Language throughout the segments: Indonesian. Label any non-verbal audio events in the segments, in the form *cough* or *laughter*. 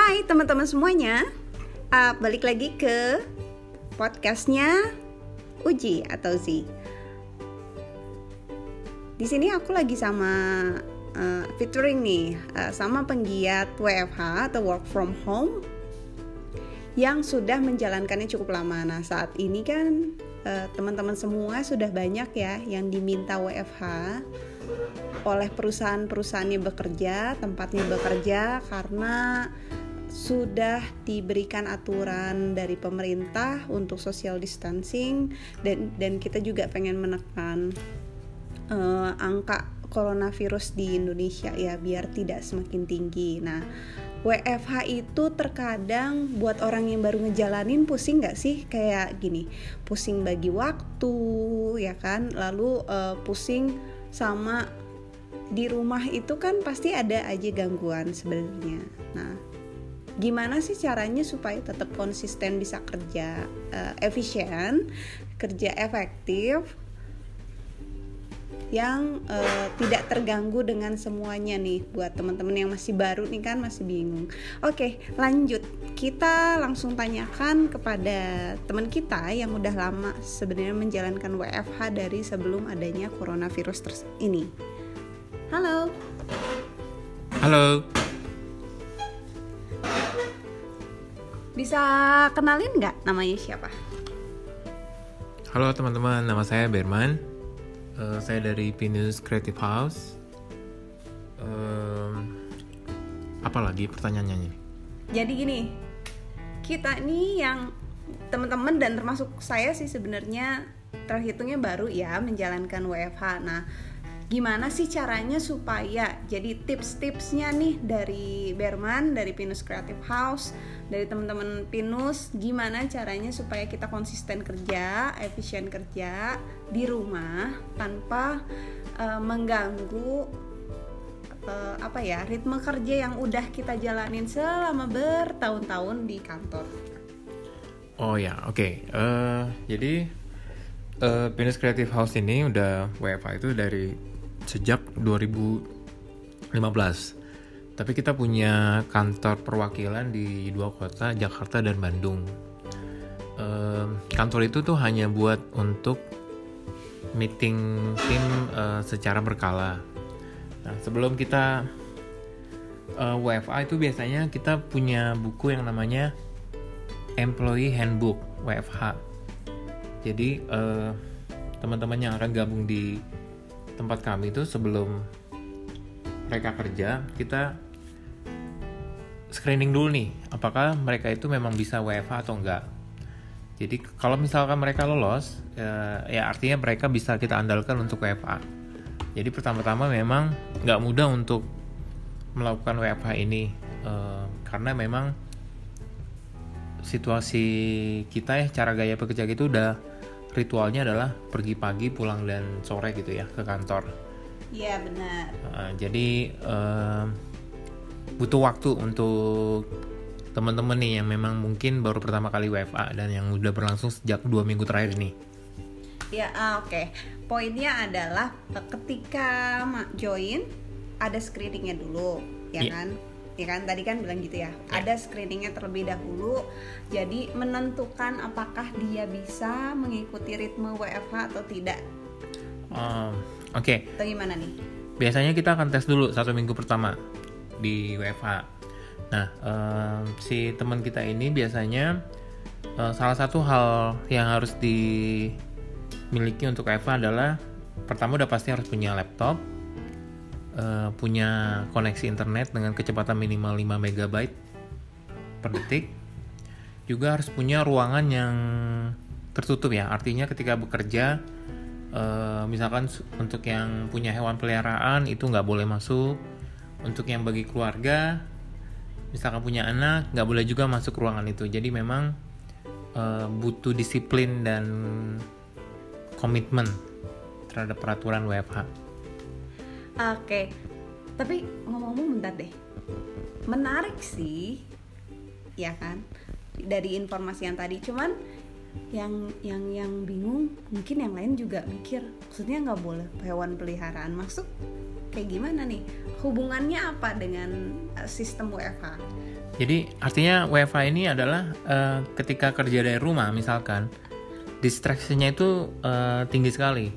Hai teman-teman semuanya, uh, balik lagi ke podcastnya Uji atau Z. Di sini aku lagi sama uh, featuring nih uh, sama penggiat WFH atau work from home yang sudah menjalankannya cukup lama. Nah saat ini kan uh, teman-teman semua sudah banyak ya yang diminta WFH oleh perusahaan-perusahaannya bekerja, tempatnya bekerja karena sudah diberikan aturan dari pemerintah untuk social distancing dan dan kita juga pengen menekan uh, angka coronavirus di Indonesia ya biar tidak semakin tinggi. Nah, WFH itu terkadang buat orang yang baru ngejalanin pusing nggak sih kayak gini, pusing bagi waktu ya kan, lalu uh, pusing sama di rumah itu kan pasti ada aja gangguan sebenarnya. Nah, gimana sih caranya supaya tetap konsisten bisa kerja uh, efisien, kerja efektif yang uh, tidak terganggu dengan semuanya nih buat teman-teman yang masih baru nih kan masih bingung. Oke, lanjut. Kita langsung tanyakan kepada teman kita yang udah lama sebenarnya menjalankan WFH dari sebelum adanya coronavirus ini. Halo. Halo. Bisa kenalin nggak namanya siapa? Halo teman-teman, nama saya Berman. Uh, saya dari Pinus Creative House. Uh, apa lagi pertanyaannya nih? Jadi gini, kita ini yang teman-teman dan termasuk saya sih sebenarnya terhitungnya baru ya menjalankan WFH. Nah, gimana sih caranya supaya jadi tips-tipsnya nih dari Berman dari Pinus Creative House dari teman-teman Pinus gimana caranya supaya kita konsisten kerja efisien kerja di rumah tanpa uh, mengganggu uh, apa ya ritme kerja yang udah kita jalanin selama bertahun-tahun di kantor oh ya oke okay. uh, jadi uh, Pinus Creative House ini udah WFH itu dari sejak 2015. Tapi kita punya kantor perwakilan di dua kota, Jakarta dan Bandung. E, kantor itu tuh hanya buat untuk meeting tim e, secara berkala. Nah, sebelum kita e, WFA itu biasanya kita punya buku yang namanya Employee Handbook WFH. Jadi teman-teman yang akan gabung di tempat kami itu sebelum mereka kerja kita screening dulu nih apakah mereka itu memang bisa WFH atau enggak. Jadi kalau misalkan mereka lolos ya, ya artinya mereka bisa kita andalkan untuk WFA jadi pertama-tama memang nggak mudah untuk melakukan WFH ini eh, karena memang situasi kita ya cara gaya bekerja itu udah ritualnya adalah pergi pagi pulang dan sore gitu ya ke kantor. Iya benar. Uh, jadi uh, butuh waktu untuk teman-teman nih yang memang mungkin baru pertama kali WFA dan yang udah berlangsung sejak dua minggu terakhir ini. Ya uh, oke. Okay. Poinnya adalah ketika join ada screeningnya dulu, ya yeah. kan? Ya kan? Tadi kan bilang gitu ya. Yeah. ada screeningnya terlebih dahulu. Jadi menentukan apakah dia bisa mengikuti ritme WFH atau tidak. Um, oke. Okay. atau gimana nih? Biasanya kita akan tes dulu satu minggu pertama di WFH nah um, si teman kita ini biasanya uh, salah satu hal yang harus dimiliki untuk WFH adalah pertama udah pasti harus punya laptop uh, punya koneksi internet dengan kecepatan minimal 5 MB per detik juga harus punya ruangan yang tertutup ya. Artinya ketika bekerja uh, misalkan untuk yang punya hewan peliharaan itu nggak boleh masuk. Untuk yang bagi keluarga misalkan punya anak nggak boleh juga masuk ruangan itu. Jadi memang uh, butuh disiplin dan komitmen terhadap peraturan WFH. Oke, tapi ngomong-ngomong bentar deh, menarik sih, ya kan? Dari informasi yang tadi, cuman yang yang yang bingung mungkin yang lain juga mikir maksudnya nggak boleh hewan peliharaan masuk kayak gimana nih hubungannya apa dengan eh, sistem WFH Jadi artinya WFH ini adalah uh, ketika kerja dari rumah misalkan distraksinya itu uh, tinggi sekali.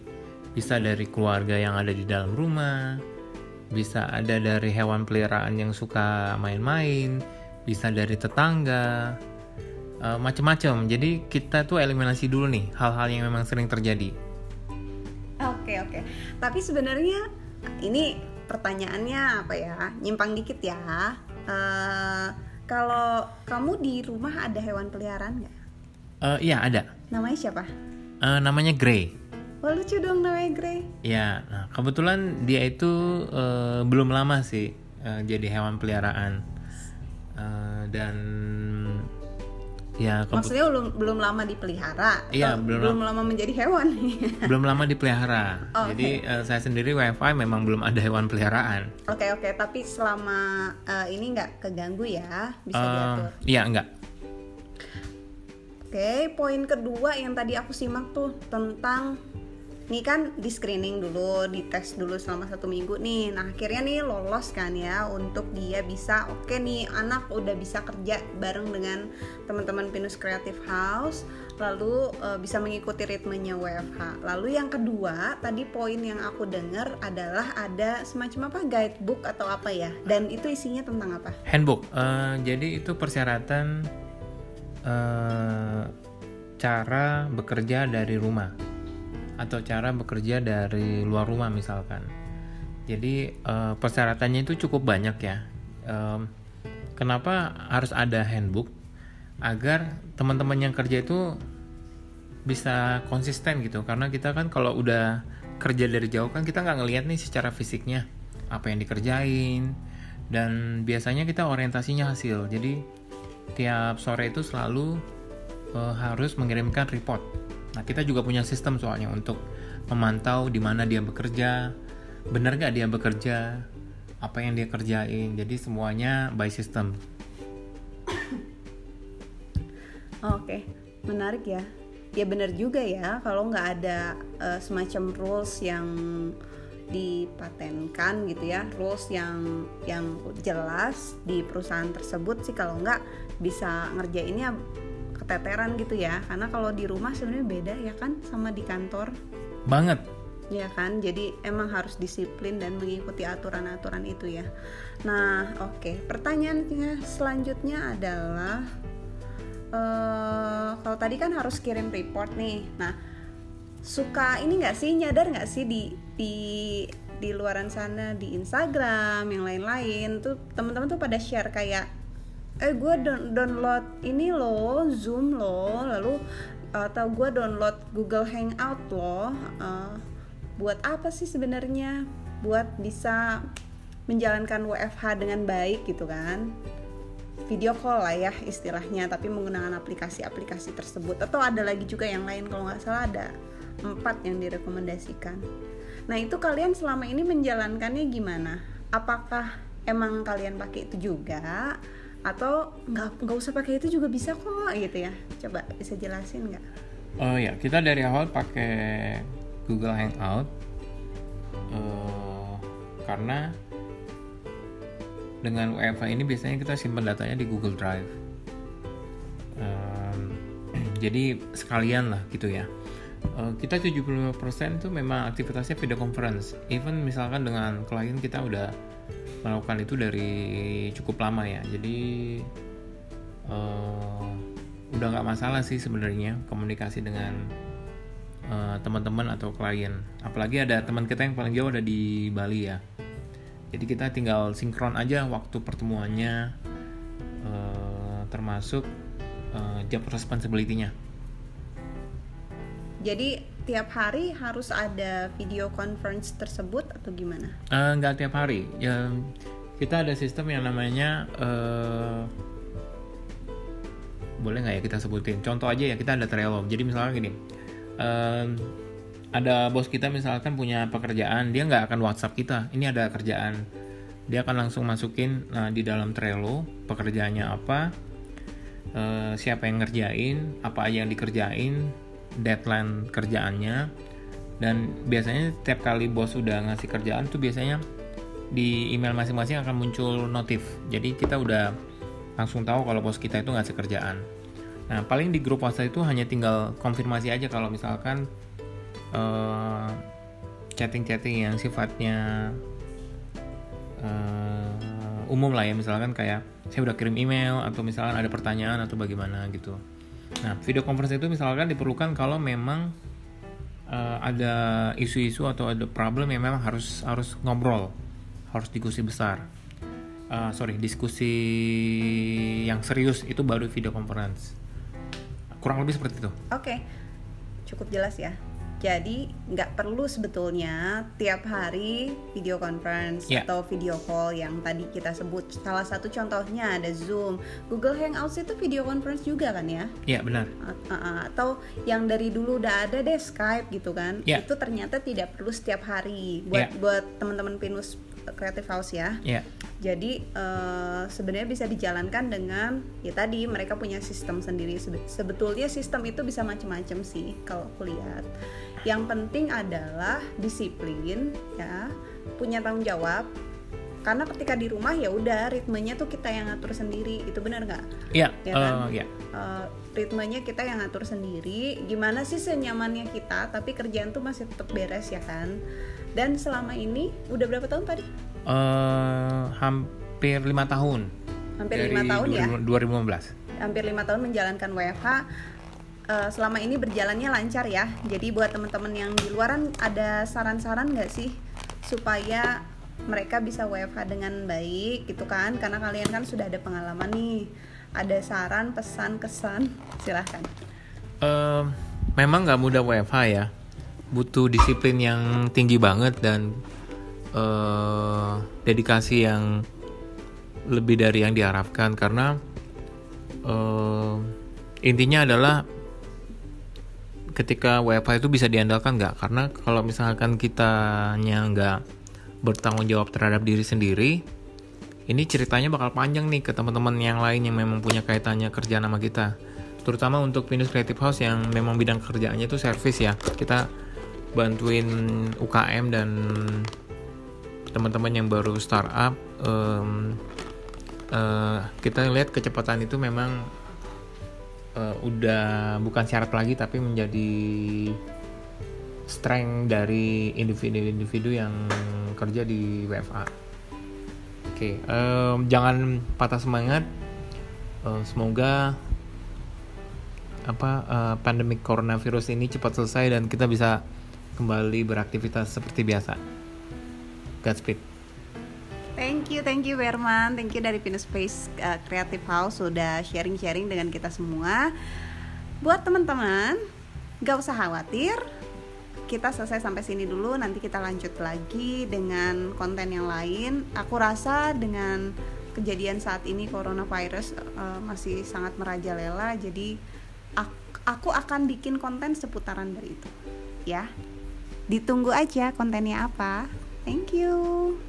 Bisa dari keluarga yang ada di dalam rumah, bisa ada dari hewan peliharaan yang suka main-main, bisa dari tetangga, uh, macam-macam. Jadi kita tuh eliminasi dulu nih hal-hal yang memang sering terjadi. Oke oke. Tapi sebenarnya ini pertanyaannya apa ya? Nyimpang dikit ya. Uh, kalau kamu di rumah ada hewan peliharaan nggak? Uh, iya ada. Namanya siapa? Uh, namanya Grey. Wah lucu dong namanya Grey. Ya, nah kebetulan dia itu uh, belum lama sih uh, jadi hewan peliharaan uh, dan Ya, maksudnya belum belum lama dipelihara. Iya, belum belum lama menjadi hewan. *laughs* belum lama dipelihara. Oh, Jadi okay. uh, saya sendiri WiFi memang belum ada hewan peliharaan. Oke okay, oke, okay. tapi selama uh, ini nggak keganggu ya, bisa uh, diatur. Iya nggak. Oke, okay, poin kedua yang tadi aku simak tuh tentang ini kan di screening dulu, di tes dulu selama satu minggu nih. Nah akhirnya nih lolos kan ya untuk dia bisa oke okay nih anak udah bisa kerja bareng dengan teman-teman Pinus Creative House, lalu uh, bisa mengikuti ritmenya WFH. Lalu yang kedua tadi poin yang aku dengar adalah ada semacam apa guidebook atau apa ya? Dan itu isinya tentang apa? Handbook. Uh, jadi itu persyaratan uh, cara bekerja dari rumah atau cara bekerja dari luar rumah misalkan. Jadi uh, persyaratannya itu cukup banyak ya. Kenapa harus ada handbook? Agar teman-teman yang kerja itu bisa konsisten gitu. Karena kita kan kalau udah kerja dari jauh kan kita nggak ngelihat nih secara fisiknya apa yang dikerjain dan biasanya kita orientasinya hasil. Jadi tiap sore itu selalu uh, harus mengirimkan report Nah, kita juga punya sistem soalnya untuk memantau di mana dia bekerja, benar gak dia bekerja, apa yang dia kerjain. Jadi semuanya by system. Oke, menarik ya. Ya benar juga ya, kalau nggak ada uh, semacam rules yang dipatenkan gitu ya, rules yang yang jelas di perusahaan tersebut sih kalau nggak bisa ngerjainnya keteteran gitu ya. Karena kalau di rumah sebenarnya beda ya kan sama di kantor. Banget. Ya kan? Jadi emang harus disiplin dan mengikuti aturan-aturan itu ya. Nah oke. Okay. pertanyaannya selanjutnya adalah uh, kalau tadi kan harus kirim report nih. Nah suka ini nggak sih? Nyadar nggak sih di di di luaran sana di Instagram yang lain-lain? Tuh teman-teman tuh pada share kayak eh gue download ini loh zoom loh. Lalu atau gue download Google Hangout loh. Uh, buat apa sih sebenarnya? Buat bisa menjalankan WFH dengan baik gitu kan? Video call lah ya istilahnya tapi menggunakan aplikasi-aplikasi tersebut. Atau ada lagi juga yang lain kalau nggak salah ada empat yang direkomendasikan. Nah itu kalian selama ini menjalankannya gimana? Apakah emang kalian pakai itu juga atau nggak nggak usah pakai itu juga bisa kok gitu ya. Coba bisa jelasin nggak? Oh ya kita dari awal pakai Google Hangout uh, karena dengan WFH ini biasanya kita simpan datanya di Google Drive. Um, *clears throat* jadi sekalian lah gitu ya uh, kita 75% itu memang aktivitasnya video conference. Even misalkan dengan klien kita udah melakukan itu dari cukup lama ya. Jadi uh, udah nggak masalah sih sebenarnya komunikasi dengan uh, teman-teman atau klien. Apalagi ada teman kita yang paling jauh ada di Bali ya. Jadi kita tinggal sinkron aja waktu pertemuannya uh, termasuk uh, job responsibility-nya jadi tiap hari harus ada video conference tersebut atau gimana? Uh, tiap hari. Ya kita ada sistem yang namanya uh, boleh nggak ya kita sebutin? Contoh aja ya kita ada Trello. Jadi misalnya gini, uh, ada bos kita misalkan punya pekerjaan, dia nggak akan WhatsApp kita. Ini ada kerjaan, dia akan langsung masukin nah, di dalam Trello pekerjaannya apa, uh, siapa yang ngerjain, apa aja yang dikerjain, deadline kerjaannya dan biasanya setiap kali bos udah ngasih kerjaan tuh biasanya di email masing-masing akan muncul notif jadi kita udah langsung tahu kalau bos kita itu ngasih kerjaan. Nah, paling di grup WhatsApp itu hanya tinggal konfirmasi aja kalau misalkan uh, chatting-chatting yang sifatnya uh, umum lah ya, misalkan kayak saya udah kirim email atau misalkan ada pertanyaan atau bagaimana gitu. Nah, video conference itu misalkan diperlukan kalau memang uh, ada isu-isu atau ada problem yang memang harus harus ngobrol, harus diskusi besar. Uh, sorry, diskusi yang serius itu baru video conference kurang lebih seperti itu oke okay. cukup jelas ya jadi nggak perlu sebetulnya tiap hari video conference yeah. atau video call yang tadi kita sebut. Salah satu contohnya ada Zoom, Google Hangouts itu video conference juga kan ya? Iya yeah, benar. atau yang dari dulu udah ada deh Skype gitu kan? Yeah. Itu ternyata tidak perlu setiap hari buat yeah. buat teman-teman pinus Creative House ya. Yeah. Jadi uh, sebenarnya bisa dijalankan dengan ya tadi mereka punya sistem sendiri. Sebetulnya sistem itu bisa macam-macam sih kalau aku lihat. Yang penting adalah disiplin ya, punya tanggung jawab. Karena ketika di rumah ya udah ritmenya tuh kita yang ngatur sendiri. Itu benar nggak? Iya. Yeah, ya kan? Uh, yeah. uh, ritmenya kita yang ngatur sendiri. Gimana sih senyamannya kita? Tapi kerjaan tuh masih tetap beres ya kan? Dan selama ini udah berapa tahun tadi? Uh, hampir lima tahun. Hampir lima tahun 2000, ya? 2015. Hampir lima tahun menjalankan WFH. Uh, selama ini berjalannya lancar ya. Jadi buat teman-teman yang di luaran ada saran-saran nggak sih supaya mereka bisa WFH dengan baik gitu kan? Karena kalian kan sudah ada pengalaman nih. Ada saran, pesan, kesan, silahkan. Uh, memang nggak mudah WFH ya butuh disiplin yang tinggi banget dan uh, dedikasi yang lebih dari yang diharapkan karena uh, intinya adalah ketika WFH itu bisa diandalkan nggak? Karena kalau misalkan kitanya nggak bertanggung jawab terhadap diri sendiri ini ceritanya bakal panjang nih ke teman-teman yang lain yang memang punya kaitannya kerja nama kita. Terutama untuk Pinus Creative House yang memang bidang kerjaannya itu service ya. Kita bantuin UKM dan teman-teman yang baru startup um, uh, kita lihat kecepatan itu memang uh, udah bukan syarat lagi tapi menjadi strength dari individu-individu yang kerja di WFA. Oke, okay, um, jangan patah semangat. Uh, semoga apa uh, pandemik coronavirus ini cepat selesai dan kita bisa kembali beraktivitas seperti biasa. Godspeed. Thank you, thank you Berman, thank you dari Pinus Space uh, Creative House sudah sharing-sharing dengan kita semua. Buat teman-teman, gak usah khawatir, kita selesai sampai sini dulu, nanti kita lanjut lagi dengan konten yang lain. Aku rasa dengan kejadian saat ini coronavirus uh, masih sangat merajalela, jadi aku akan bikin konten seputaran dari itu, ya. Ditunggu aja kontennya apa. Thank you.